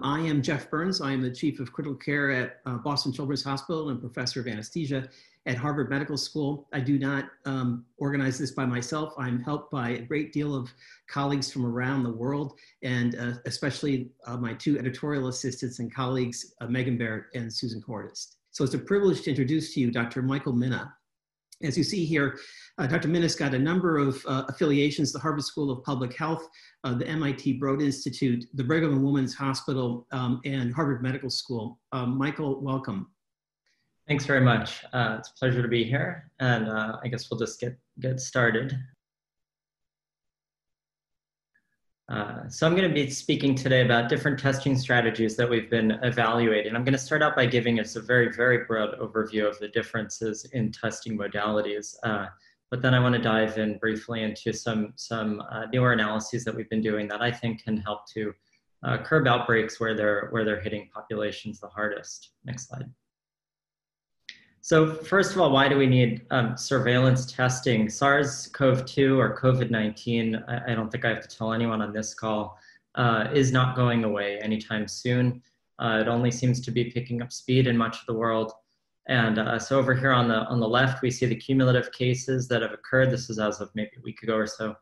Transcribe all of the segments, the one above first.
I am Jeff Burns. I am the Chief of Critical Care at uh, Boston Children's Hospital and Professor of Anesthesia at Harvard Medical School. I do not um, organize this by myself. I'm helped by a great deal of colleagues from around the world, and uh, especially uh, my two editorial assistants and colleagues, uh, Megan Barrett and Susan Cordis. So it's a privilege to introduce to you Dr. Michael Mina. As you see here, uh, Dr. Mina's got a number of uh, affiliations, the Harvard School of Public Health, uh, the MIT Broad Institute, the Brigham and Women's Hospital, um, and Harvard Medical School. Um, Michael, welcome. Thanks very much. Uh, it's a pleasure to be here, and uh, I guess we'll just get, get started. Uh, so I'm going to be speaking today about different testing strategies that we've been evaluating. I'm going to start out by giving us a very, very broad overview of the differences in testing modalities. Uh, but then I want to dive in briefly into some, some uh, newer analyses that we've been doing that I think can help to uh, curb outbreaks where they're, where they're hitting populations the hardest. Next slide. So first of all, why do we need um, surveillance testing? SARS-CoV-2 or COVID-19, I, I, don't think I have to tell anyone on this call, uh, is not going away anytime soon. Uh, it only seems to be picking up speed in much of the world. And uh, so over here on the, on the left, we see the cumulative cases that have occurred. This is as of maybe a week ago or so.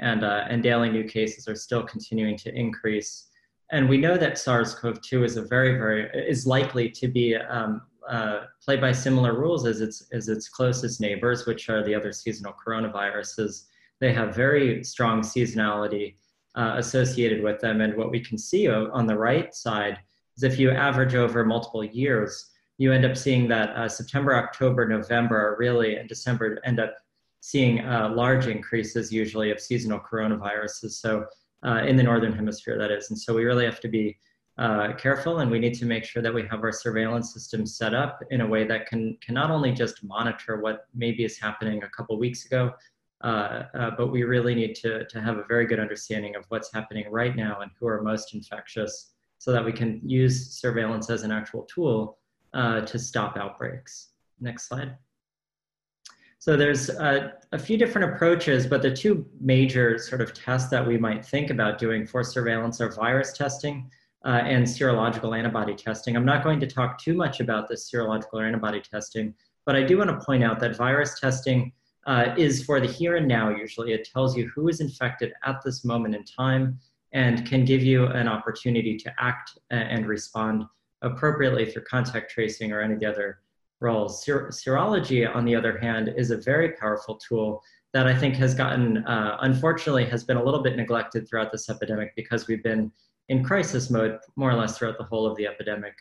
And, uh, and daily new cases are still continuing to increase. And we know that SARS-CoV-2 is a very, very, is likely to be um, uh, play by similar rules as its as its closest neighbors, which are the other seasonal coronaviruses. They have very strong seasonality uh, associated with them, and what we can see on the right side is if you average over multiple years, you end up seeing that uh, September, October, November are really, and December end up seeing uh, large increases usually of seasonal coronaviruses. So uh, in the northern hemisphere, that is, and so we really have to be uh, careful and we need to make sure that we have our surveillance system set up in a way that can, can not only just monitor what maybe is happening a couple weeks ago, uh, uh, but we really need to, to have a very good understanding of what's happening right now and who are most infectious so that we can use surveillance as an actual tool uh, to stop outbreaks. Next slide. So there's a few different approaches, but the two major sort of tests that we might think about doing for surveillance are virus testing uh, and serological antibody testing. I'm not going to talk too much about this serological antibody testing, but I do want to point out that virus testing uh, is for the here and now usually. It tells you who is infected at this moment in time and can give you an opportunity to act and respond appropriately through contact tracing or any of the other roles. Ser serology, on the other hand, is a very powerful tool that I think has gotten, uh, unfortunately, has been a little bit neglected throughout this epidemic because we've been in crisis mode more or less throughout the whole of the epidemic.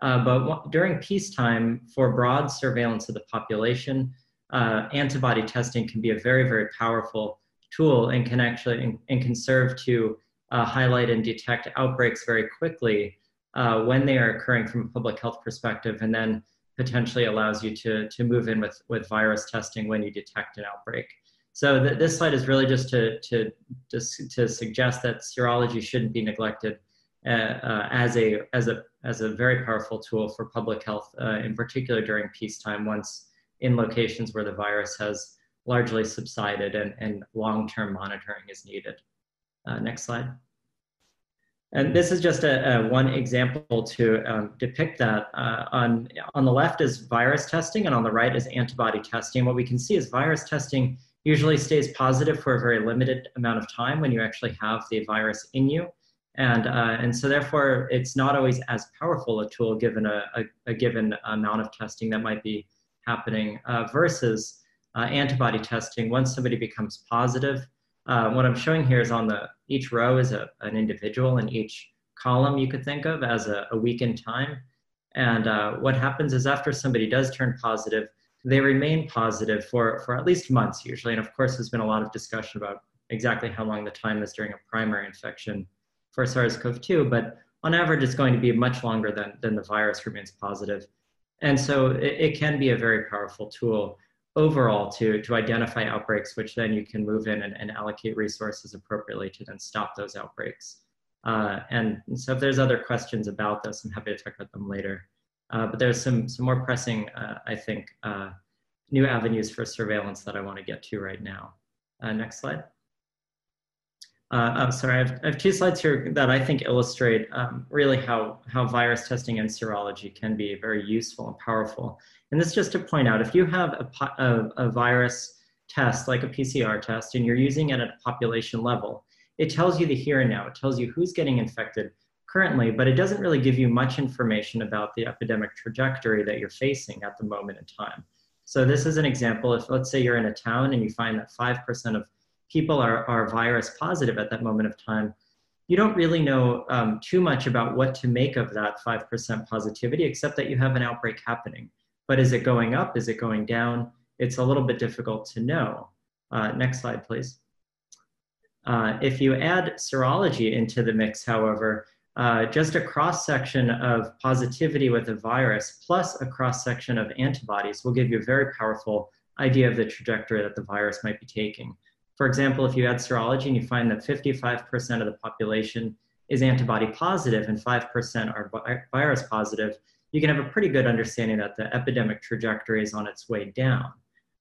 Uh, but during peacetime, for broad surveillance of the population, uh, antibody testing can be a very, very powerful tool and can actually and, can serve to uh, highlight and detect outbreaks very quickly uh, when they are occurring from a public health perspective, and then potentially allows you to, to move in with, with virus testing when you detect an outbreak. So th this slide is really just to, to, to, to, suggest that serology shouldn't be neglected uh, uh, as, a, as, a, as a very powerful tool for public health, uh, in particular during peacetime, once in locations where the virus has largely subsided and, and long-term monitoring is needed. Uh, next slide. And this is just a, a one example to um, depict that. Uh, on, on the left is virus testing, and on the right is antibody testing. What we can see is virus testing usually stays positive for a very limited amount of time when you actually have the virus in you. And, uh, and so therefore, it's not always as powerful a tool given a, a, a given amount of testing that might be happening uh, versus uh, antibody testing. Once somebody becomes positive, uh, what I'm showing here is on the, each row is a, an individual and each column you could think of as a, a week in time. And uh, what happens is after somebody does turn positive, they remain positive for, for at least months usually. And of course, there's been a lot of discussion about exactly how long the time is during a primary infection for SARS-CoV-2, but on average, it's going to be much longer than, than the virus remains positive. And so it, it can be a very powerful tool overall to, to identify outbreaks, which then you can move in and, and allocate resources appropriately to then stop those outbreaks. Uh, and so if there's other questions about this, I'm happy to talk about them later. Uh, but there's some, some more pressing, uh, I think, uh, new avenues for surveillance that I want to get to right now. Uh, next slide. Uh, I'm sorry, I have, I have, two slides here that I think illustrate um, really how, how virus testing and serology can be very useful and powerful. And this just to point out, if you have a, a, a virus test, like a PCR test, and you're using it at a population level, it tells you the here and now. It tells you who's getting infected currently, but it doesn't really give you much information about the epidemic trajectory that you're facing at the moment in time. So this is an example. If let's say you're in a town and you find that 5% of people are, are virus positive at that moment of time, you don't really know um, too much about what to make of that 5% positivity, except that you have an outbreak happening. But is it going up? Is it going down? It's a little bit difficult to know. Uh, next slide, please. Uh, if you add serology into the mix, however, uh, just a cross section of positivity with a virus plus a cross section of antibodies will give you a very powerful idea of the trajectory that the virus might be taking. For example, if you add serology and you find that 55% of the population is antibody positive and 5% are virus positive, you can have a pretty good understanding that the epidemic trajectory is on its way down.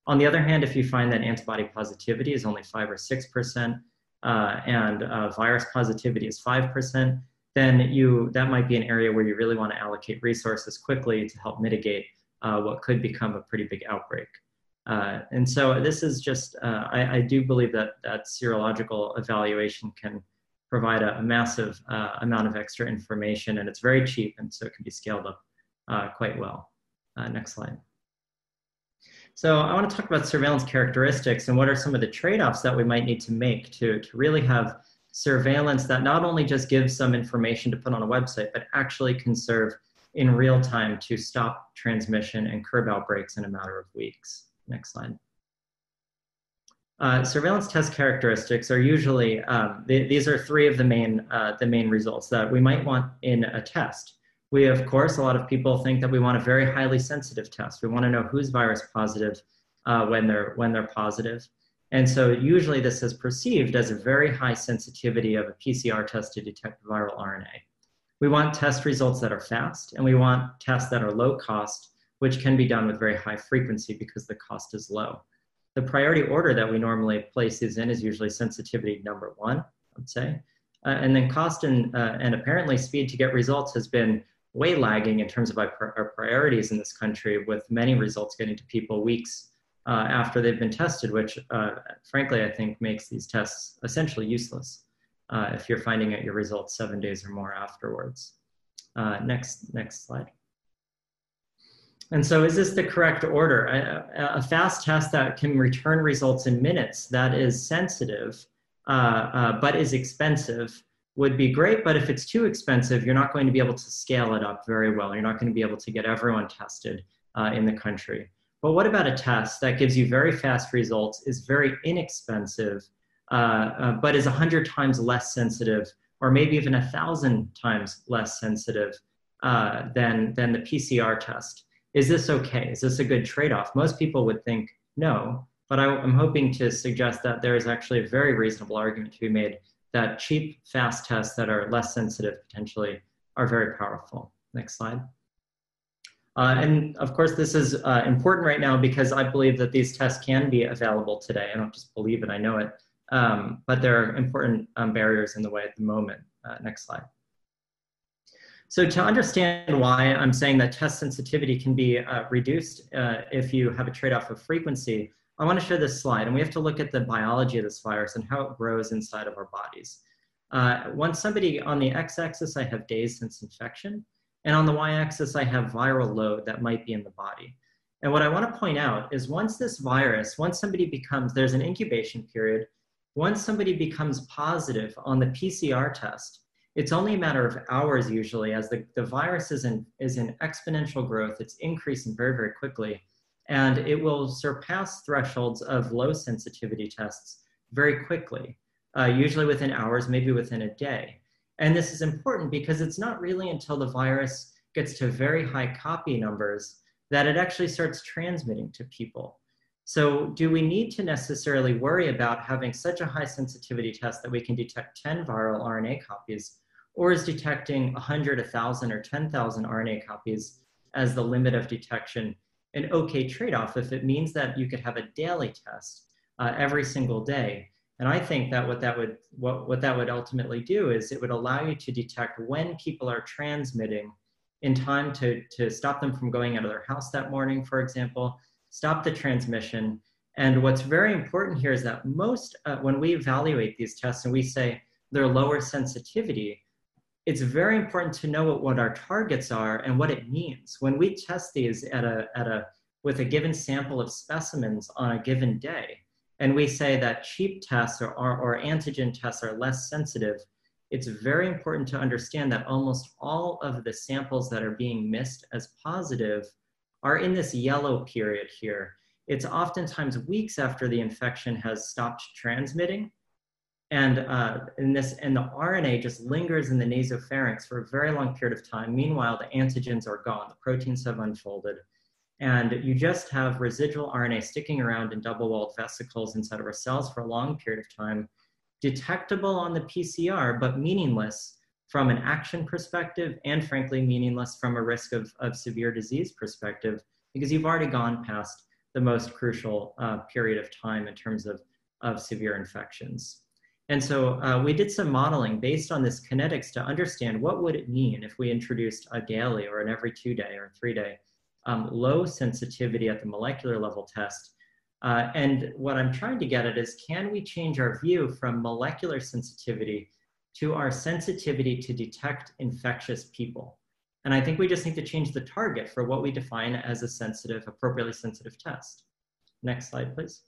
On the other hand, if you find that antibody positivity is only 5 or 6%, uh, and uh, virus positivity is 5%, then you, that might be an area where you really want to allocate resources quickly to help mitigate uh, what could become a pretty big outbreak. Uh, and so this is just, uh, I, I, do believe that, that serological evaluation can provide a, a massive uh, amount of extra information and it's very cheap and so it can be scaled up quite well. next slide. So I want to talk about surveillance characteristics and what are some of the trade-offs that we might need to make to, to really have surveillance that not only just gives some information to put on a website, but actually can serve in real time to stop transmission and curb outbreaks in a matter of weeks. Next slide. Uh, surveillance test characteristics are usually, um, these are three of the main, uh, the main results that we might want in a test. We, of course, a lot of people think that we want a very highly sensitive test. We want to know who's virus positive uh, when, they're, when they're positive. And so usually this is perceived as a very high sensitivity of a PCR test to detect viral RNA. We want test results that are fast, and we want tests that are low cost, which can be done with very high frequency because the cost is low. The priority order that we normally place these in is usually sensitivity number one, I'd say. Uh, and then cost and, uh, and apparently speed to get results has been way lagging in terms of our, our priorities in this country, with many results getting to people weeks uh, after they've been tested, which uh, frankly I think makes these tests essentially useless uh, if you're finding out your results seven days or more afterwards. Uh, next, next slide. And so is this the correct order? A, a, fast test that can return results in minutes that is sensitive uh, uh, but is expensive would be great, but if it's too expensive, you're not going to be able to scale it up very well. You're not going to be able to get everyone tested in the country. But what about a test that gives you very fast results, is very inexpensive, uh, uh, but is 100 times less sensitive, or maybe even a 1,000 times less sensitive uh, than, than the PCR test? Is this okay? Is this a good trade off? Most people would think no, but I, I'm hoping to suggest that there is actually a very reasonable argument to be made that cheap, fast tests that are less sensitive potentially are very powerful. Next slide. Uh, and of course, this is uh, important right now because I believe that these tests can be available today. I don't just believe it, I know it. Um, but there are important um, barriers in the way at the moment. Uh, next slide. So to understand why I'm saying that test sensitivity can be uh, reduced uh, if you have a trade-off of frequency, I want to show this slide, and we have to look at the biology of this virus and how it grows inside of our bodies. Uh, once somebody on the x-axis, I have days since infection, and on the y-axis, I have viral load that might be in the body. And what I want to point out is once this virus, once somebody becomes, there's an incubation period, once somebody becomes positive on the PCR test, it's only a matter of hours usually as the, the virus is in, is in exponential growth, it's increasing very, very quickly and it will surpass thresholds of low sensitivity tests very quickly, uh, usually within hours, maybe within a day. And this is important because it's not really until the virus gets to very high copy numbers that it actually starts transmitting to people. So do we need to necessarily worry about having such a high sensitivity test that we can detect 10 viral RNA copies, or is detecting 100, 1,000, or 10,000 RNA copies as the limit of detection an okay trade-off if it means that you could have a daily test uh, every single day? And I think that what that would what, what that would ultimately do is it would allow you to detect when people are transmitting in time to, to stop them from going out of their house that morning, for example, stop the transmission. And what's very important here is that most, uh, when we evaluate these tests and we say they're lower sensitivity, it's very important to know what, what our targets are and what it means. When we test these at a, at a, with a given sample of specimens on a given day, and we say that cheap tests or, or, or antigen tests are less sensitive, it's very important to understand that almost all of the samples that are being missed as positive are in this yellow period here. It's oftentimes weeks after the infection has stopped transmitting. And, uh, in this, and the RNA just lingers in the nasopharynx for a very long period of time. Meanwhile, the antigens are gone, the proteins have unfolded. And you just have residual RNA sticking around in double walled vesicles inside of our cells for a long period of time detectable on the PCR, but meaningless from an action perspective and frankly meaningless from a risk of, of severe disease perspective because you've already gone past the most crucial uh, period of time in terms of, of severe infections. And so uh, we did some modeling based on this kinetics to understand what would it mean if we introduced a daily or an every two day or three day um, low sensitivity at the molecular level test uh, and what I'm trying to get at is can we change our view from molecular sensitivity to our sensitivity to detect infectious people? And I think we just need to change the target for what we define as a sensitive, appropriately sensitive test. Next slide, please.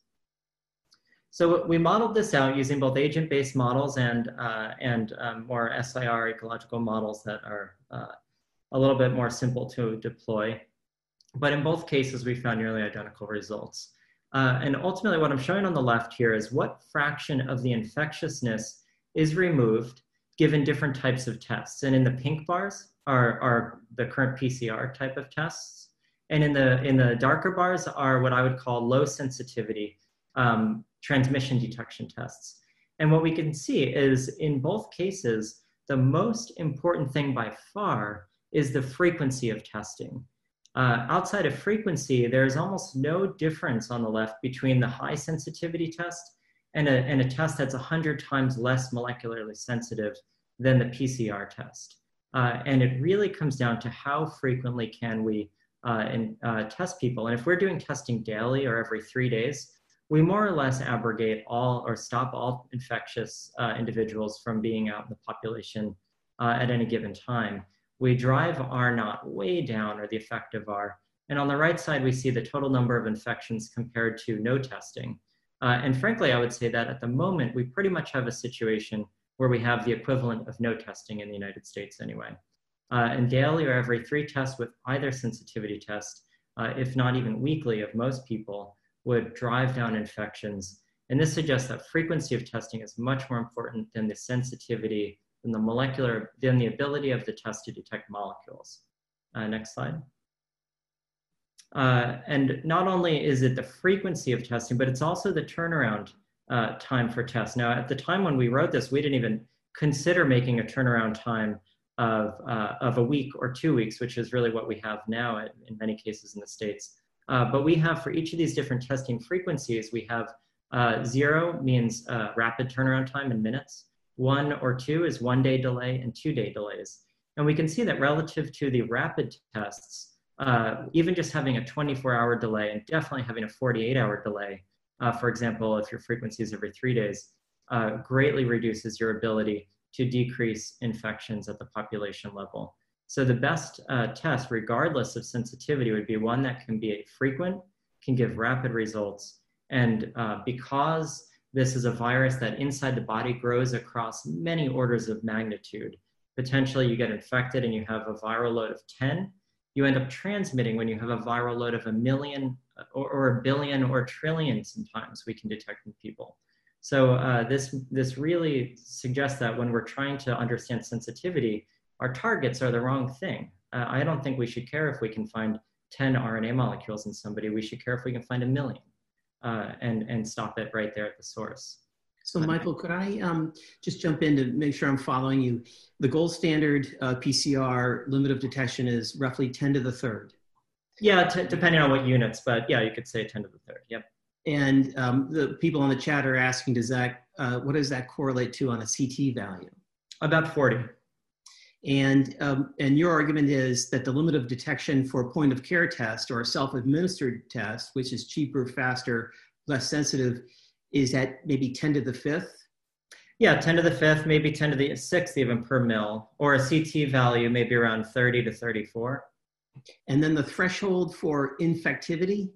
So we modeled this out using both agent-based models and, uh, and um, more SIR ecological models that are uh, a little bit more simple to deploy. But in both cases, we found nearly identical results. Uh, and ultimately what I'm showing on the left here is what fraction of the infectiousness is removed given different types of tests. And in the pink bars are, are the current PCR type of tests. And in the, in the darker bars are what I would call low sensitivity um, transmission detection tests. And what we can see is in both cases, the most important thing by far is the frequency of testing. Uh, outside of frequency, there's almost no difference on the left between the high sensitivity test and a, and a test that's 100 times less molecularly sensitive than the PCR test. Uh, and it really comes down to how frequently can we uh, uh, test people. And if we're doing testing daily or every three days, we more or less abrogate all or stop all infectious uh, individuals from being out in the population at any given time we drive R naught way down or the effective R. And on the right side, we see the total number of infections compared to no testing. Uh, and frankly, I would say that at the moment, we pretty much have a situation where we have the equivalent of no testing in the United States anyway. Uh, and daily or every three tests with either sensitivity test, uh, if not even weekly of most people, would drive down infections. And this suggests that frequency of testing is much more important than the sensitivity than the molecular, than the ability of the test to detect molecules. Uh, next slide. Uh, and not only is it the frequency of testing, but it's also the turnaround uh, time for tests. Now, at the time when we wrote this, we didn't even consider making a turnaround time of, uh, of a week or two weeks, which is really what we have now in, many cases in the States. Uh, but we have for each of these different testing frequencies, we have uh, zero means rapid turnaround time in minutes. One or two is one day delay and two day delays. And we can see that relative to the rapid tests, uh, even just having a 24 hour delay and definitely having a 48 hour delay, uh, for example, if your frequency is every three days, uh, greatly reduces your ability to decrease infections at the population level. So the best uh, test, regardless of sensitivity, would be one that can be frequent, can give rapid results. And uh, because this is a virus that inside the body grows across many orders of magnitude. Potentially, you get infected and you have a viral load of 10. You end up transmitting when you have a viral load of a million or, or a billion or trillion sometimes we can detect in people. So uh, this, this really suggests that when we're trying to understand sensitivity, our targets are the wrong thing. Uh, I don't think we should care if we can find 10 RNA molecules in somebody, we should care if we can find a million uh, and, and stop it right there at the source. So, Michael, could I um, just jump in to make sure I'm following you? The gold standard uh, PCR limit of detection is roughly 10 to the third. Yeah, t- depending on what units, but yeah, you could say 10 to the third. Yep. And um, the people on the chat are asking, does that, uh, what does that correlate to on a CT value? About 40. And, um, and your argument is that the limit of detection for a point of care test or a self administered test, which is cheaper, faster, less sensitive, is at maybe 10 to the fifth? Yeah, 10 to the fifth, maybe 10 to the sixth even per mil, or a CT value maybe around 30 to 34. And then the threshold for infectivity?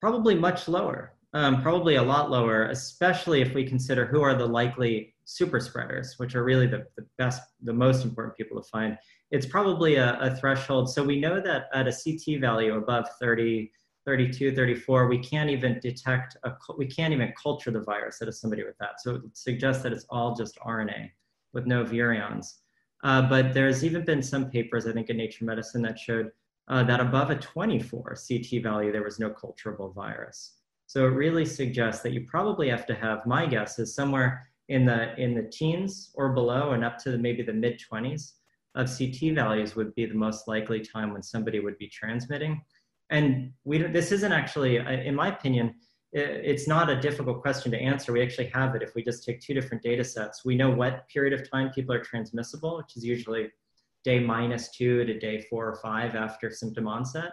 Probably much lower, um, probably a lot lower, especially if we consider who are the likely super spreaders, which are really the, the best, the most important people to find. It's probably a, a threshold. So we know that at a CT value above 30, 32, 34, we can't even detect, a, we can't even culture the virus out of somebody with that. So it suggests that it's all just RNA with no virions. Uh, but there's even been some papers, I think, in Nature Medicine that showed uh, that above a 24 CT value, there was no culturable virus. So it really suggests that you probably have to have, my guess is somewhere in the, in the teens or below and up to the, maybe the mid 20s of CT values would be the most likely time when somebody would be transmitting. And we, this isn't actually, in my opinion, it's not a difficult question to answer. We actually have it if we just take two different data sets. We know what period of time people are transmissible, which is usually day minus two to day four or five after symptom onset.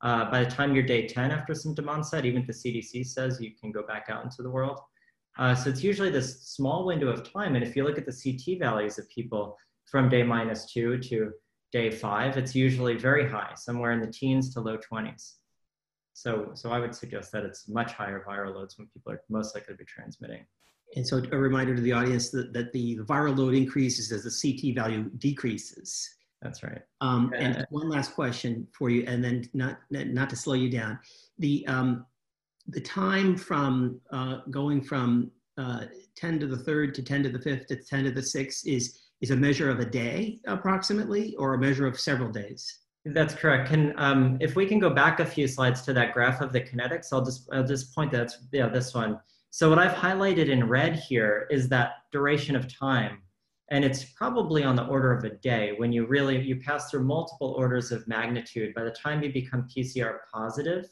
Uh, by the time you're day 10 after symptom onset, even the CDC says you can go back out into the world. Uh, so it's usually this small window of time. And if you look at the CT values of people from day minus two to day five, it's usually very high, somewhere in the teens to low 20s. So, so I would suggest that it's much higher viral loads when people are most likely to be transmitting. And so a reminder to the audience that, that the, the viral load increases as the CT value decreases. That's right. Um, and one last question for you, and then not not to slow you down. The um, the time from uh, going from uh, 10 to the third to 10 to the fifth to 10 to the sixth is is a measure of a day approximately, or a measure of several days. That's correct. Can um, if we can go back a few slides to that graph of the kinetics, I'll just I'll just point that yeah this one. So what I've highlighted in red here is that duration of time. And it's probably on the order of a day when you really, you pass through multiple orders of magnitude. By the time you become PCR positive,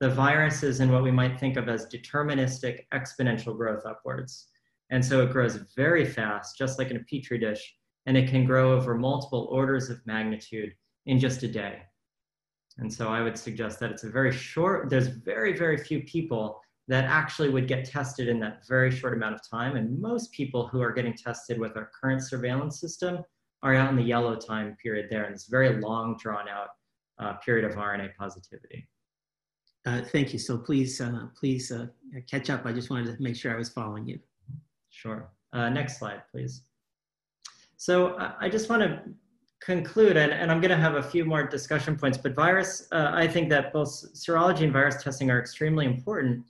the virus is in what we might think of as deterministic exponential growth upwards. And so it grows very fast, just like in a petri dish, and it can grow over multiple orders of magnitude in just a day. And so I would suggest that it's a very short, there's very, very few people that actually would get tested in that very short amount of time. And most people who are getting tested with our current surveillance system are out in the yellow time period there, in this very long, drawn out uh, period of RNA positivity. Uh, thank you. So please, uh, please uh, catch up. I just wanted to make sure I was following you. Sure. Uh, next slide, please. So I just want to conclude, and, and I'm going to have a few more discussion points, but virus, uh, I think that both serology and virus testing are extremely important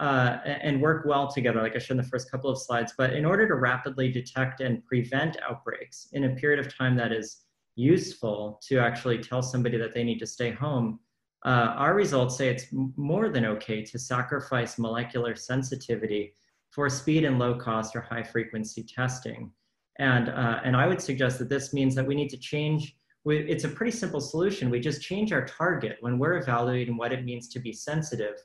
uh, and work well together, like I showed in the first couple of slides. But in order to rapidly detect and prevent outbreaks in a period of time that is useful to actually tell somebody that they need to stay home, uh, our results say it's more than okay to sacrifice molecular sensitivity for speed and low cost or high frequency testing. And, uh, and I would suggest that this means that we need to change, we, it's a pretty simple solution. We just change our target when we're evaluating what it means to be sensitive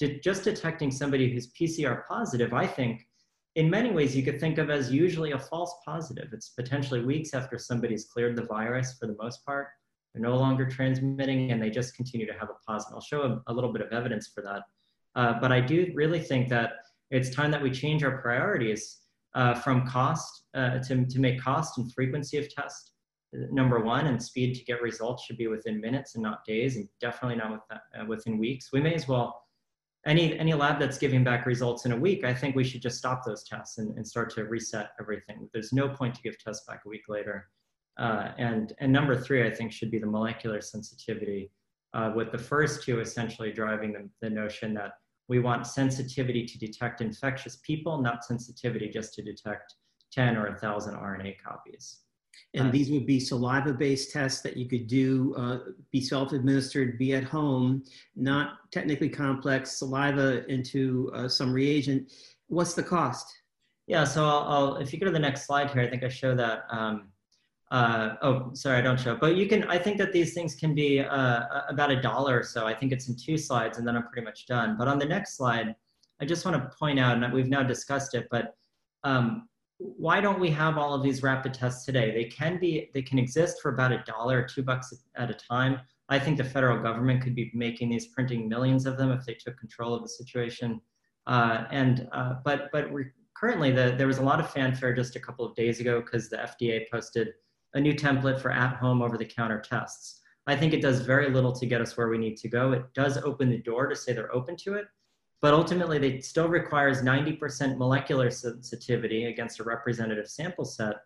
just detecting somebody who's PCR positive, I think in many ways you could think of as usually a false positive. It's potentially weeks after somebody's cleared the virus for the most part. They're no longer transmitting and they just continue to have a positive. I'll show a, a little bit of evidence for that. Uh, but I do really think that it's time that we change our priorities uh, from cost uh, to, to make cost and frequency of test number one and speed to get results should be within minutes and not days and definitely not with uh, within weeks. We may as well any any lab that's giving back results in a week, I think we should just stop those tests and, and start to reset everything. There's no point to give tests back a week later. Uh, and and number three, I think, should be the molecular sensitivity, uh, with the first two essentially driving the, the notion that we want sensitivity to detect infectious people, not sensitivity just to detect 10 or 1,000 RNA copies. And these would be saliva-based tests that you could do, uh, be self-administered, be at home, not technically complex, saliva into uh, some reagent. What's the cost? Yeah, so I'll, I'll, if you go to the next slide here, I think I show that. Um, uh, oh, sorry, I don't show. But you can. I think that these things can be uh, about a dollar or so. I think it's in two slides, and then I'm pretty much done. But on the next slide, I just want to point out, and we've now discussed it, but um, why don't we have all of these rapid tests today? They can be, they can exist for about a dollar or two bucks at a time. I think the federal government could be making these, printing millions of them if they took control of the situation. Uh, and uh, but but currently, the, there was a lot of fanfare just a couple of days ago because the FDA posted a new template for at-home over-the-counter tests. I think it does very little to get us where we need to go. It does open the door to say they're open to it, but ultimately they still requires 90% molecular sensitivity against a representative sample set.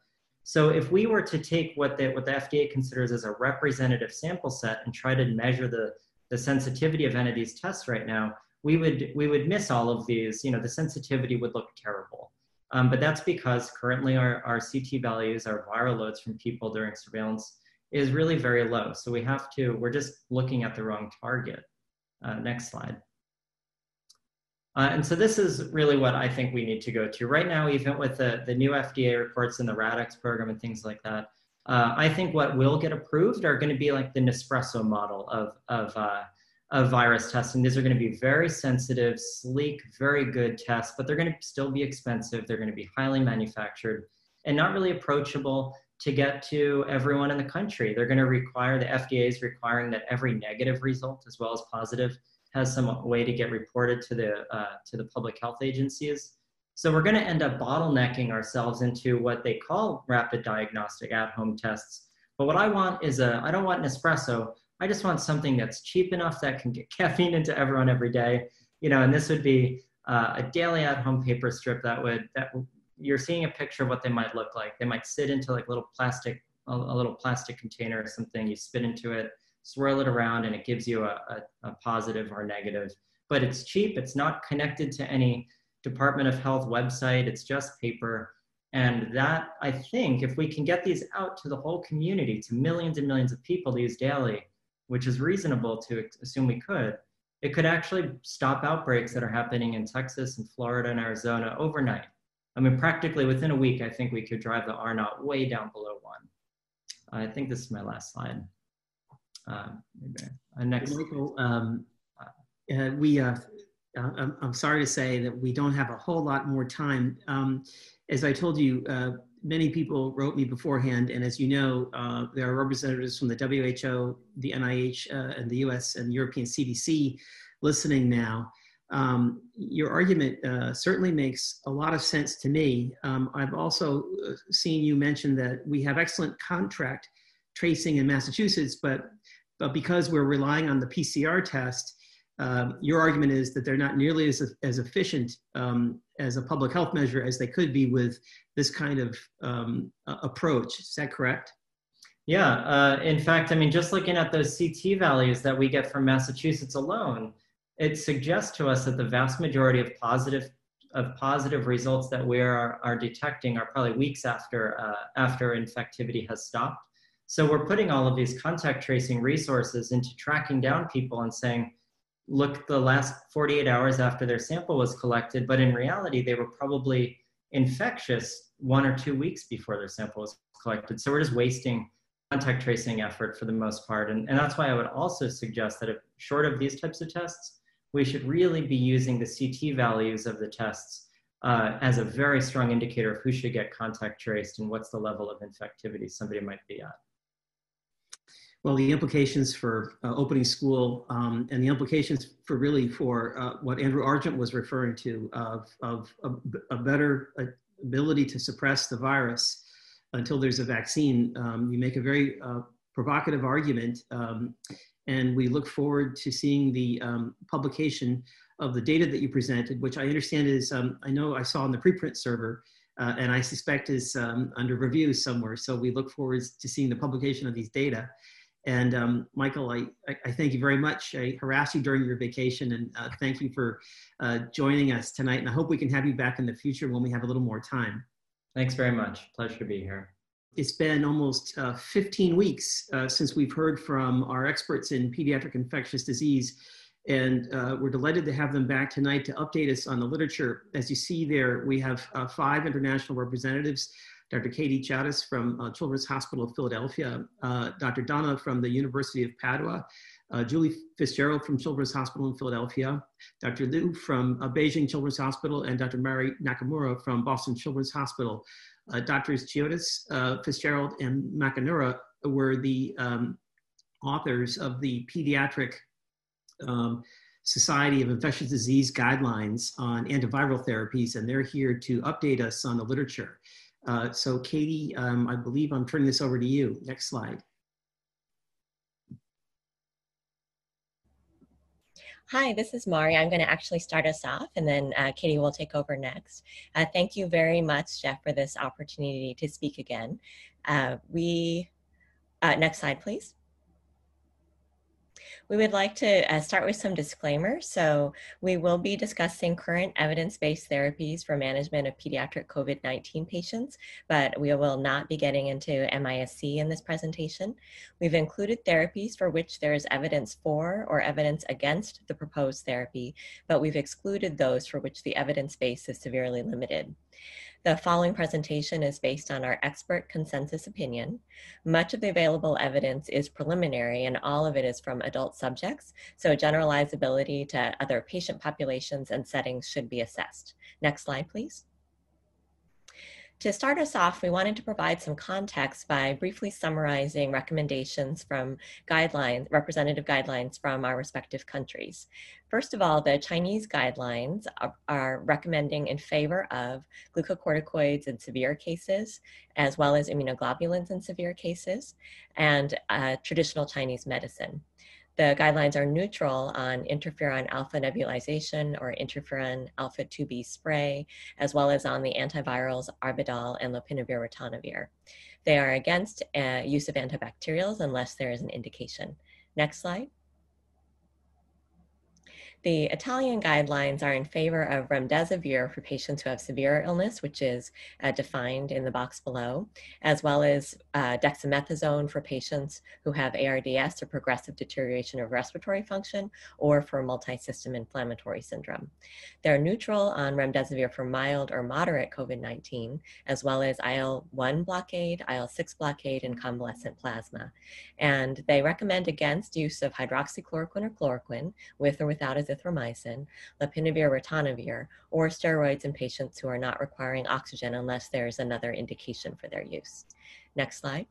So if we were to take what the, what the FDA considers as a representative sample set and try to measure the, the sensitivity of any of these tests right now, we would, we would miss all of these, you know, the sensitivity would look terrible. Um, but that's because currently our, our CT values, our viral loads from people during surveillance is really very low. So we have to, we're just looking at the wrong target. Uh, next slide. Uh, and so this is really what I think we need to go to. Right now, even with the, the new FDA reports and the RADx program and things like that, uh, I think what will get approved are going to be like the Nespresso model of, of, uh, of virus testing. These are going to be very sensitive, sleek, very good tests, but they're going to still be expensive. They're going to be highly manufactured and not really approachable to get to everyone in the country. They're going to require, the FDA is requiring that every negative result as well as positive has some way to get reported to the, uh, to the public health agencies. So we're going to end up bottlenecking ourselves into what they call rapid diagnostic at-home tests. But what I want is a, I don't want an espresso. I just want something that's cheap enough that can get caffeine into everyone every day. You know, and this would be uh, a daily at-home paper strip that would, that you're seeing a picture of what they might look like. They might sit into like little plastic, a, a little plastic container or something. You spit into it swirl it around and it gives you a, a, a positive or negative. But it's cheap, it's not connected to any Department of Health website, it's just paper. And that, I think, if we can get these out to the whole community, to millions and millions of people to use daily, which is reasonable to assume we could, it could actually stop outbreaks that are happening in Texas and Florida and Arizona overnight. I mean, practically within a week, I think we could drive the R naught way down below one. I think this is my last slide. Um, uh, next. Michael, um, uh, we, uh, uh, I'm, I'm, sorry to say that we don't have a whole lot more time. Um, as I told you, uh, many people wrote me beforehand, and as you know, uh, there are representatives from the WHO, the NIH, and the US and European CDC listening now. Um, your argument uh, certainly makes a lot of sense to me. Um, I've also seen you mention that we have excellent contract tracing in Massachusetts, but but because we're relying on the PCR test, um, your argument is that they're not nearly as, as efficient um, as a public health measure as they could be with this kind of um, approach. Is that correct? Yeah, uh, in fact, I mean, just looking at those CT values that we get from Massachusetts alone, it suggests to us that the vast majority of positive of positive results that we are, are detecting are probably weeks after uh, after infectivity has stopped. So we're putting all of these contact tracing resources into tracking down people and saying, look, the last 48 hours after their sample was collected, but in reality, they were probably infectious one or two weeks before their sample was collected. So we're just wasting contact tracing effort for the most part. And, and that's why I would also suggest that if short of these types of tests, we should really be using the CT values of the tests uh, as a very strong indicator of who should get contact traced and what's the level of infectivity somebody might be at well, the implications for uh, opening school um, and the implications for really for uh, what Andrew Argent was referring to of, of, a better ability to suppress the virus until there's a vaccine. Um, you make a very uh, provocative argument, um, and we look forward to seeing the um, publication of the data that you presented, which I understand is, um, I know I saw on the preprint server, uh, and I suspect is um, under review somewhere. So we look forward to seeing the publication of these data. And um, Michael, I, I, thank you very much. I harassed you during your vacation and uh, thank you for uh, joining us tonight. And I hope we can have you back in the future when we have a little more time. Thanks very much. Pleasure to be here. it's been almost uh, 15 weeks uh, since we've heard from our experts in pediatric infectious disease. And uh, we're delighted to have them back tonight to update us on the literature. As you see there, we have uh, five international representatives Dr. Katie Chiotis from uh, Children's Hospital of Philadelphia, uh, Dr. Donna from the University of Padua, uh, Julie Fitzgerald from Children's Hospital in Philadelphia, Dr. Liu from uh, Beijing Children's Hospital, and Dr. Mari Nakamura from Boston Children's Hospital. Uh, Doctors Chiotis, uh, Fitzgerald, and Nakamura were the um, authors of the pediatric um, Society of Infectious Disease guidelines on antiviral therapies, and they're here to update us on the literature. Uh, so Katie, um, I believe I'm turning this over to you. Next slide. Hi, this is Mari. I'm going to actually start us off and then uh, Katie will take over next. Uh, thank you very much, Jeff, for this opportunity to speak again. Uh, we, uh, next slide, please. We would like to uh, start with some disclaimers. So we will be discussing current evidence-based therapies for management of pediatric COVID-19 patients, but we will not be getting into MIS-C in this presentation. We've included therapies for which there is evidence for or evidence against the proposed therapy, but we've excluded those for which the evidence base is severely limited. The following presentation is based on our expert consensus opinion. Much of the available evidence is preliminary and all of it is from adult subjects, so generalizability to other patient populations and settings should be assessed. Next slide, please. To start us off, we wanted to provide some context by briefly summarizing recommendations from guidelines, representative guidelines from our respective countries. First of all, the Chinese guidelines are, are recommending in favor of glucocorticoids in severe cases, as well as immunoglobulins in severe cases, and uh, traditional Chinese medicine. The guidelines are neutral on interferon alpha nebulization or interferon alpha 2b spray, as well as on the antivirals Arbidol and lopinavir ritonavir. They are against uh, use of antibacterials unless there is an indication. Next slide. The Italian guidelines are in favor of remdesivir for patients who have severe illness, which is uh, defined in the box below, as well as uh, dexamethasone for patients who have ARDS or progressive deterioration of respiratory function or for multi-system inflammatory syndrome. They're neutral on remdesivir for mild or moderate COVID-19, as well as IL-1 blockade, IL-6 blockade, and convalescent plasma. And they recommend against use of hydroxychloroquine or chloroquine with or without azithromycin, lopinavir ritonavir, or steroids in patients who are not requiring oxygen unless there is another indication for their use. Next slide.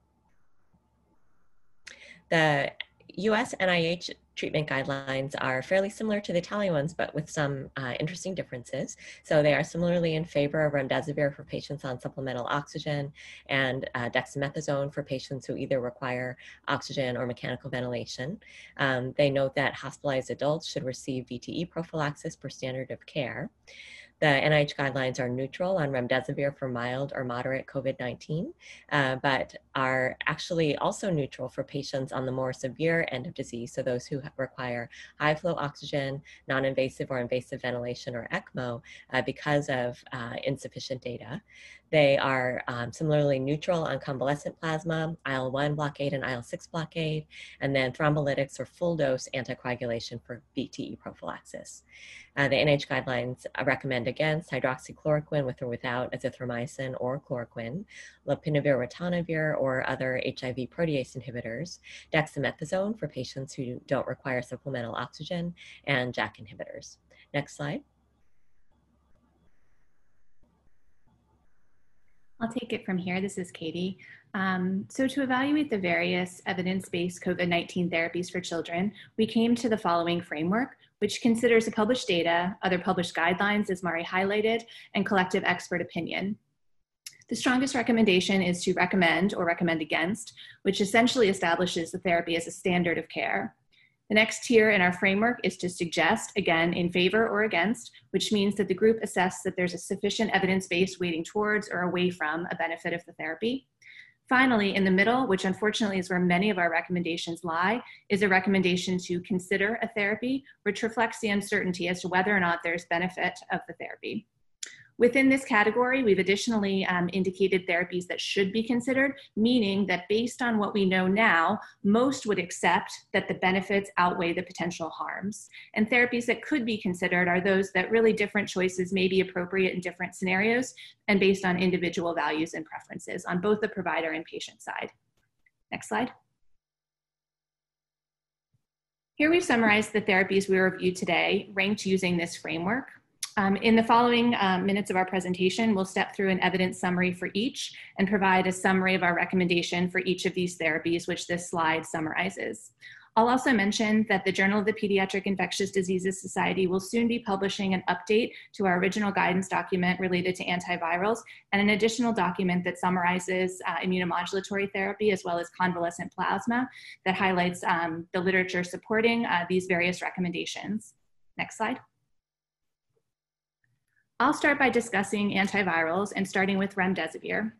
The US NIH treatment guidelines are fairly similar to the Italian ones, but with some uh, interesting differences. So they are similarly in favor of remdesivir for patients on supplemental oxygen and uh, dexamethasone for patients who either require oxygen or mechanical ventilation. Um, they note that hospitalized adults should receive VTE prophylaxis per standard of care. The NIH guidelines are neutral on remdesivir for mild or moderate COVID-19, uh, but are actually also neutral for patients on the more severe end of disease, so those who require high flow oxygen, non-invasive or invasive ventilation or ECMO uh, because of uh, insufficient data. They are um, similarly neutral on convalescent plasma, IL-1 blockade and IL-6 blockade, and then thrombolytics or full dose anticoagulation for VTE prophylaxis. Uh, the NIH guidelines recommend against hydroxychloroquine with or without azithromycin or chloroquine, lopinavir ritonavir or other HIV protease inhibitors, dexamethasone for patients who don't require supplemental oxygen, and JAK inhibitors. Next slide. I'll take it from here. This is Katie. Um, so to evaluate the various evidence-based COVID-19 therapies for children, we came to the following framework, which considers the published data, other published guidelines, as Mari highlighted, and collective expert opinion. The strongest recommendation is to recommend or recommend against, which essentially establishes the therapy as a standard of care. The next tier in our framework is to suggest, again, in favor or against, which means that the group assess that there's a sufficient evidence base weighting towards or away from a benefit of the therapy. Finally, in the middle, which unfortunately is where many of our recommendations lie, is a recommendation to consider a therapy, which reflects the uncertainty as to whether or not there's benefit of the therapy. Within this category, we've additionally um, indicated therapies that should be considered, meaning that based on what we know now, most would accept that the benefits outweigh the potential harms. And therapies that could be considered are those that really different choices may be appropriate in different scenarios and based on individual values and preferences on both the provider and patient side. Next slide. Here we've summarized the therapies we reviewed today, ranked using this framework. Um, in the following um, minutes of our presentation, we'll step through an evidence summary for each and provide a summary of our recommendation for each of these therapies, which this slide summarizes. I'll also mention that the Journal of the Pediatric Infectious Diseases Society will soon be publishing an update to our original guidance document related to antivirals and an additional document that summarizes uh, immunomodulatory therapy as well as convalescent plasma that highlights um, the literature supporting uh, these various recommendations. Next slide. I'll start by discussing antivirals and starting with remdesivir.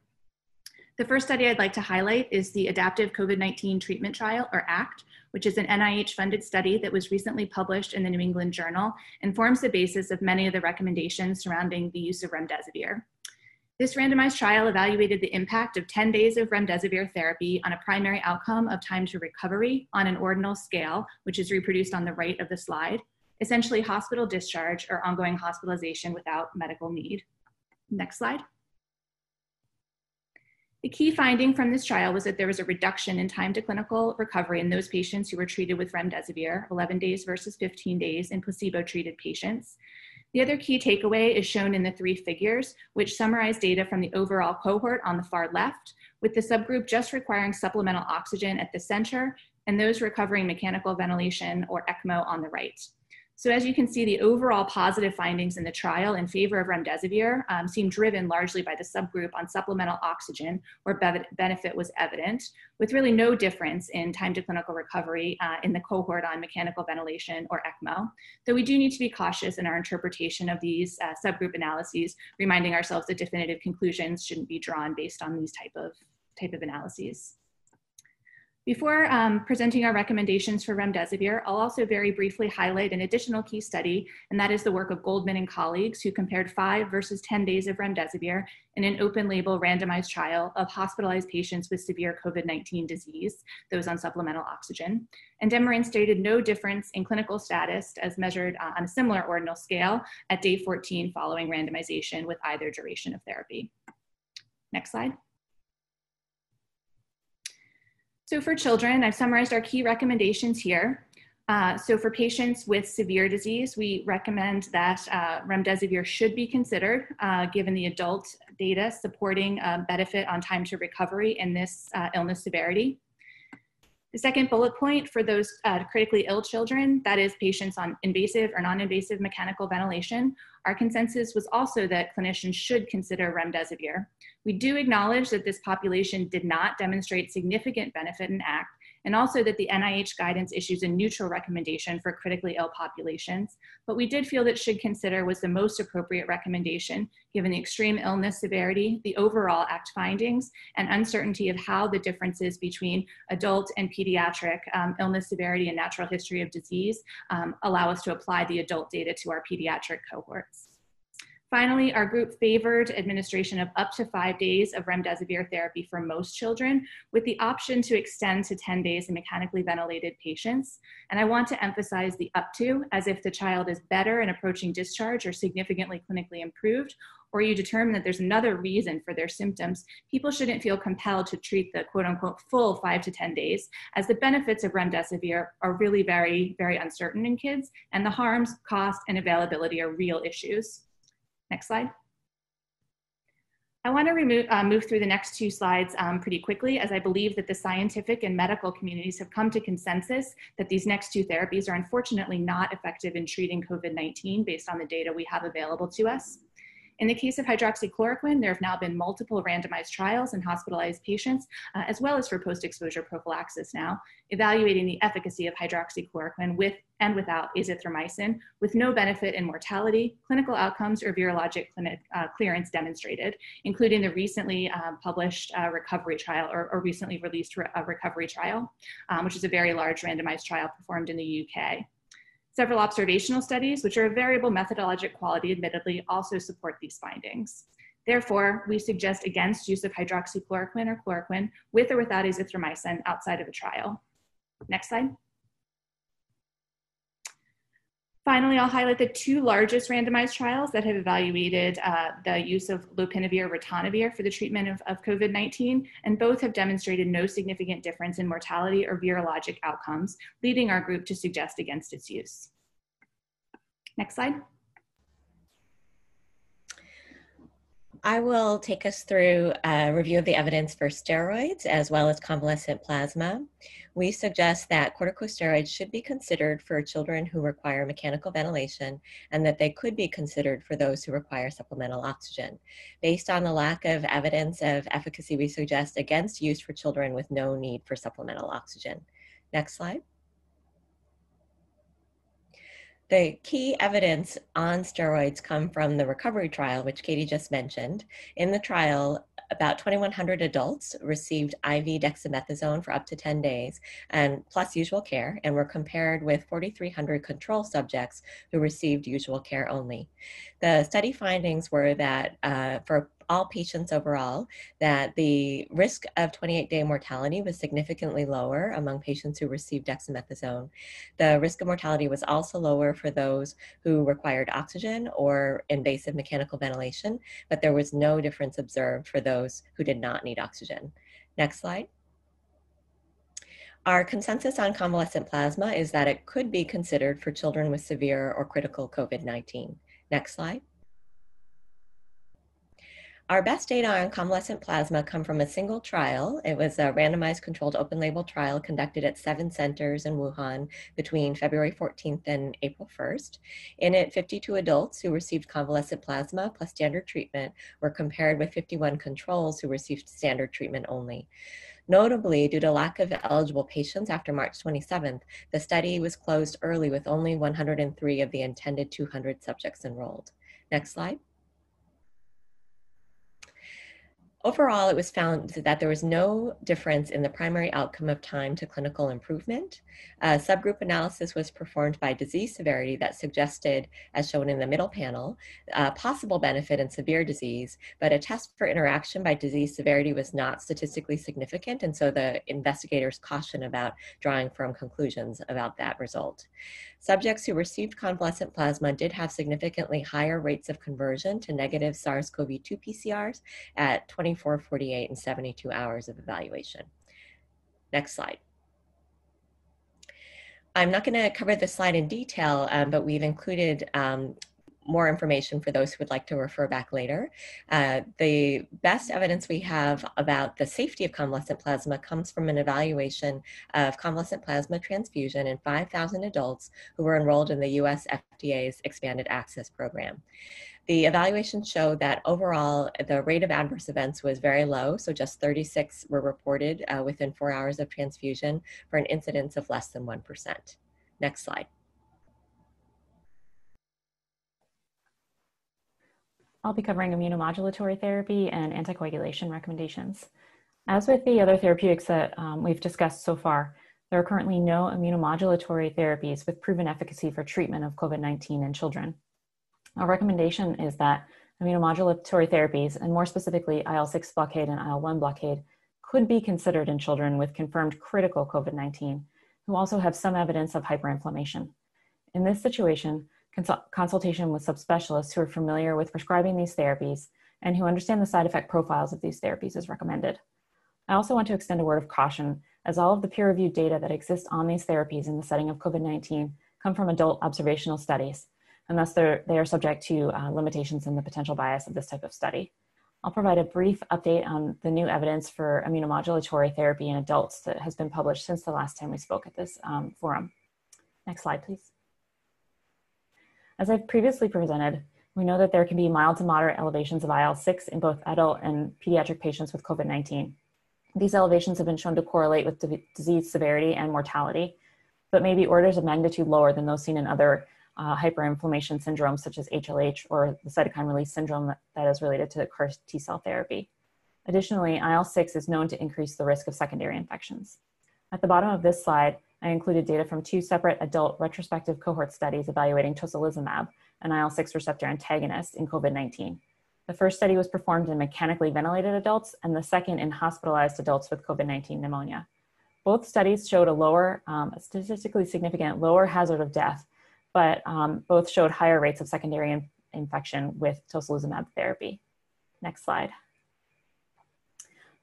The first study I'd like to highlight is the Adaptive COVID-19 Treatment Trial, or ACT, which is an NIH-funded study that was recently published in the New England Journal and forms the basis of many of the recommendations surrounding the use of remdesivir. This randomized trial evaluated the impact of 10 days of remdesivir therapy on a primary outcome of time to recovery on an ordinal scale, which is reproduced on the right of the slide, essentially hospital discharge or ongoing hospitalization without medical need. Next slide. The key finding from this trial was that there was a reduction in time to clinical recovery in those patients who were treated with remdesivir, 11 days versus 15 days in placebo-treated patients. The other key takeaway is shown in the three figures, which summarize data from the overall cohort on the far left, with the subgroup just requiring supplemental oxygen at the center, and those recovering mechanical ventilation or ECMO on the right. So as you can see, the overall positive findings in the trial in favor of remdesivir um, seem driven largely by the subgroup on supplemental oxygen, where be benefit was evident, with really no difference in time to clinical recovery uh, in the cohort on mechanical ventilation or ECMO. Though we do need to be cautious in our interpretation of these uh, subgroup analyses, reminding ourselves that definitive conclusions shouldn't be drawn based on these type of, type of analyses. Before um, presenting our recommendations for remdesivir, I'll also very briefly highlight an additional key study, and that is the work of Goldman and colleagues who compared five versus 10 days of remdesivir in an open label randomized trial of hospitalized patients with severe COVID-19 disease, those on supplemental oxygen, and demonstrated no difference in clinical status as measured uh, on a similar ordinal scale at day 14 following randomization with either duration of therapy. Next slide. So for children, I've summarized our key recommendations here. Uh, so for patients with severe disease, we recommend that uh, remdesivir should be considered uh, given the adult data supporting benefit on time to recovery in this uh, illness severity. The second bullet point for those uh, critically ill children, that is patients on invasive or non-invasive mechanical ventilation, our consensus was also that clinicians should consider remdesivir. We do acknowledge that this population did not demonstrate significant benefit in ACT, and also that the NIH guidance issues a neutral recommendation for critically ill populations. But we did feel that should consider was the most appropriate recommendation given the extreme illness severity, the overall ACT findings, and uncertainty of how the differences between adult and pediatric um, illness severity and natural history of disease um, allow us to apply the adult data to our pediatric cohorts. Finally, our group favored administration of up to five days of remdesivir therapy for most children, with the option to extend to 10 days in mechanically ventilated patients. And I want to emphasize the up to, as if the child is better and approaching discharge or significantly clinically improved, or you determine that there's another reason for their symptoms, people shouldn't feel compelled to treat the quote unquote full five to 10 days, as the benefits of remdesivir are really very, very uncertain in kids, and the harms, cost, and availability are real issues. Next slide. I want to remove, uh, move through the next two slides um, pretty quickly as I believe that the scientific and medical communities have come to consensus that these next two therapies are unfortunately not effective in treating COVID-19 based on the data we have available to us. In the case of hydroxychloroquine, there have now been multiple randomized trials in hospitalized patients, uh, as well as for post-exposure prophylaxis now, evaluating the efficacy of hydroxychloroquine with and without azithromycin, with no benefit in mortality, clinical outcomes, or virologic clinic, uh, clearance demonstrated, including the recently uh, published uh, recovery trial or, or recently released re recovery trial, um, which is a very large randomized trial performed in the UK. Several observational studies, which are of variable methodologic quality admittedly, also support these findings. Therefore, we suggest against use of hydroxychloroquine or chloroquine with or without azithromycin outside of a trial. Next slide. Finally, I'll highlight the two largest randomized trials that have evaluated uh, the use of lopinavir ritonavir for the treatment of, of COVID-19, and both have demonstrated no significant difference in mortality or virologic outcomes, leading our group to suggest against its use. Next slide. I will take us through a review of the evidence for steroids as well as convalescent plasma. We suggest that corticosteroids should be considered for children who require mechanical ventilation and that they could be considered for those who require supplemental oxygen. Based on the lack of evidence of efficacy, we suggest against use for children with no need for supplemental oxygen. Next slide. The key evidence on steroids come from the recovery trial, which Katie just mentioned. In the trial, about 2,100 adults received IV dexamethasone for up to 10 days and plus usual care, and were compared with 4,300 control subjects who received usual care only. The study findings were that uh, for all patients overall that the risk of 28 day mortality was significantly lower among patients who received dexamethasone. The risk of mortality was also lower for those who required oxygen or invasive mechanical ventilation, but there was no difference observed for those who did not need oxygen. Next slide. Our consensus on convalescent plasma is that it could be considered for children with severe or critical COVID 19. Next slide. Our best data on convalescent plasma come from a single trial. It was a randomized controlled open label trial conducted at seven centers in Wuhan between February 14th and April 1st. In it, 52 adults who received convalescent plasma plus standard treatment were compared with 51 controls who received standard treatment only. Notably, due to lack of eligible patients after March 27th, the study was closed early with only 103 of the intended 200 subjects enrolled. Next slide. Overall, it was found that there was no difference in the primary outcome of time to clinical improvement. A subgroup analysis was performed by disease severity that suggested, as shown in the middle panel, possible benefit in severe disease, but a test for interaction by disease severity was not statistically significant, and so the investigators caution about drawing firm conclusions about that result. Subjects who received convalescent plasma did have significantly higher rates of conversion to negative SARS-CoV-2 PCRs at 24, 48, and 72 hours of evaluation. Next slide. I'm not going to cover this slide in detail, um, but we've included um, more information for those who would like to refer back later. Uh, the best evidence we have about the safety of convalescent plasma comes from an evaluation of convalescent plasma transfusion in 5,000 adults who were enrolled in the US FDA's expanded access program. The evaluation showed that overall the rate of adverse events was very low, so just 36 were reported uh, within four hours of transfusion for an incidence of less than 1%. Next slide. I'll be covering immunomodulatory therapy and anticoagulation recommendations. As with the other therapeutics that um, we've discussed so far, there are currently no immunomodulatory therapies with proven efficacy for treatment of COVID 19 in children. Our recommendation is that immunomodulatory therapies, and more specifically IL 6 blockade and IL 1 blockade, could be considered in children with confirmed critical COVID 19 who also have some evidence of hyperinflammation. In this situation, consultation with subspecialists who are familiar with prescribing these therapies and who understand the side effect profiles of these therapies is recommended. I also want to extend a word of caution as all of the peer reviewed data that exists on these therapies in the setting of COVID 19 come from adult observational studies, and thus they are subject to uh, limitations in the potential bias of this type of study. I'll provide a brief update on the new evidence for immunomodulatory therapy in adults that has been published since the last time we spoke at this um, forum. Next slide, please. As I've previously presented, we know that there can be mild to moderate elevations of IL-6 in both adult and pediatric patients with COVID-19. These elevations have been shown to correlate with disease severity and mortality, but may be orders of magnitude lower than those seen in other uh, hyperinflammation syndromes such as HLH or the cytokine release syndrome that, that is related to CAR T cell therapy. Additionally, IL-6 is known to increase the risk of secondary infections. At the bottom of this slide, I included data from two separate adult retrospective cohort studies evaluating tocilizumab, an IL-6 receptor antagonist in COVID-19. The first study was performed in mechanically ventilated adults and the second in hospitalized adults with COVID-19 pneumonia. Both studies showed a lower, um, a statistically significant lower hazard of death, but um, both showed higher rates of secondary in infection with tocilizumab therapy. Next slide.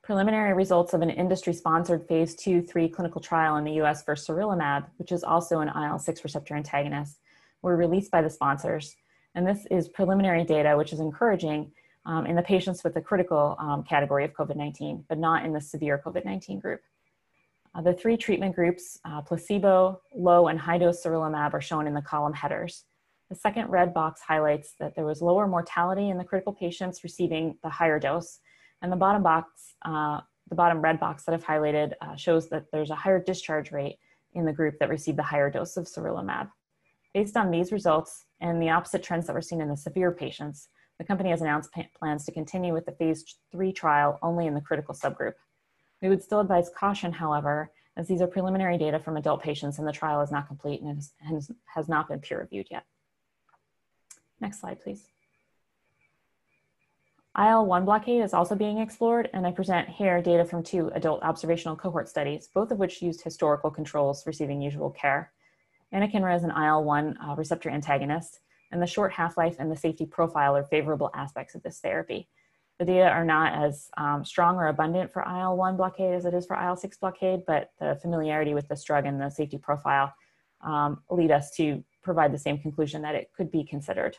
Preliminary results of an industry-sponsored phase 2-3 clinical trial in the US for sarilumab, which is also an IL-6 receptor antagonist, were released by the sponsors. And this is preliminary data, which is encouraging um, in the patients with the critical um, category of COVID-19, but not in the severe COVID-19 group. Uh, the three treatment groups, uh, placebo, low and high dose sarilumab are shown in the column headers. The second red box highlights that there was lower mortality in the critical patients receiving the higher dose. And the bottom box, uh, the bottom red box that I've highlighted uh, shows that there's a higher discharge rate in the group that received the higher dose of sarilumab. Based on these results and the opposite trends that were seen in the severe patients, the company has announced plans to continue with the phase three trial only in the critical subgroup. We would still advise caution, however, as these are preliminary data from adult patients and the trial is not complete and has, has not been peer reviewed yet. Next slide, please. IL-1 blockade is also being explored, and I present here data from two adult observational cohort studies, both of which used historical controls receiving usual care. Anakinra is an IL-1 uh, receptor antagonist, and the short half-life and the safety profile are favorable aspects of this therapy. The data are not as um, strong or abundant for IL-1 blockade as it is for IL-6 blockade, but the familiarity with this drug and the safety profile um, lead us to provide the same conclusion that it could be considered.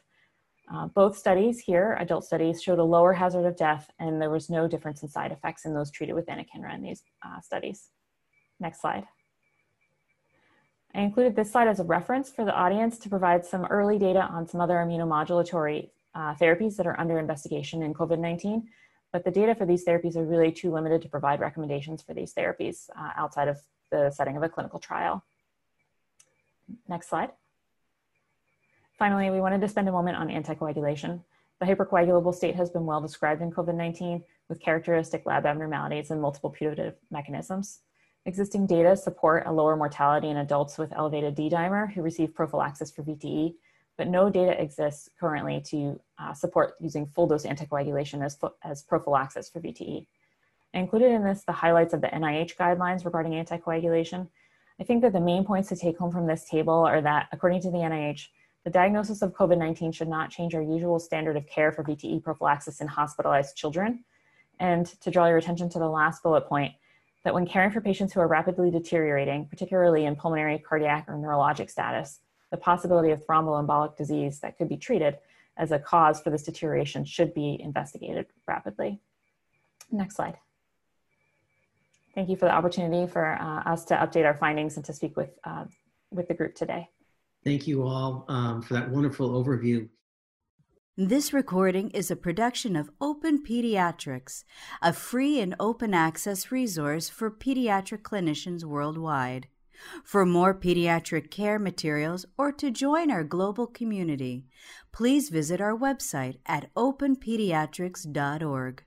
Uh, both studies here, adult studies, showed a lower hazard of death and there was no difference in side effects in those treated with anakinra in these uh, studies. Next slide. I included this slide as a reference for the audience to provide some early data on some other immunomodulatory uh, therapies that are under investigation in COVID-19, but the data for these therapies are really too limited to provide recommendations for these therapies uh, outside of the setting of a clinical trial. Next slide. Finally, we wanted to spend a moment on anticoagulation. The hypercoagulable state has been well described in COVID-19 with characteristic lab abnormalities and multiple putative mechanisms. Existing data support a lower mortality in adults with elevated D-dimer who receive prophylaxis for VTE, but no data exists currently to uh, support using full dose anticoagulation as, as prophylaxis for VTE. I included in this the highlights of the NIH guidelines regarding anticoagulation. I think that the main points to take home from this table are that according to the NIH, the diagnosis of COVID-19 should not change our usual standard of care for VTE prophylaxis in hospitalized children. And to draw your attention to the last bullet point, that when caring for patients who are rapidly deteriorating, particularly in pulmonary, cardiac, or neurologic status, the possibility of thromboembolic disease that could be treated as a cause for this deterioration should be investigated rapidly. Next slide. Thank you for the opportunity for uh, us to update our findings and to speak with, uh, with the group today. Thank you all um, for that wonderful overview. This recording is a production of Open Pediatrics, a free and open access resource for pediatric clinicians worldwide. For more pediatric care materials or to join our global community, please visit our website at openpediatrics.org.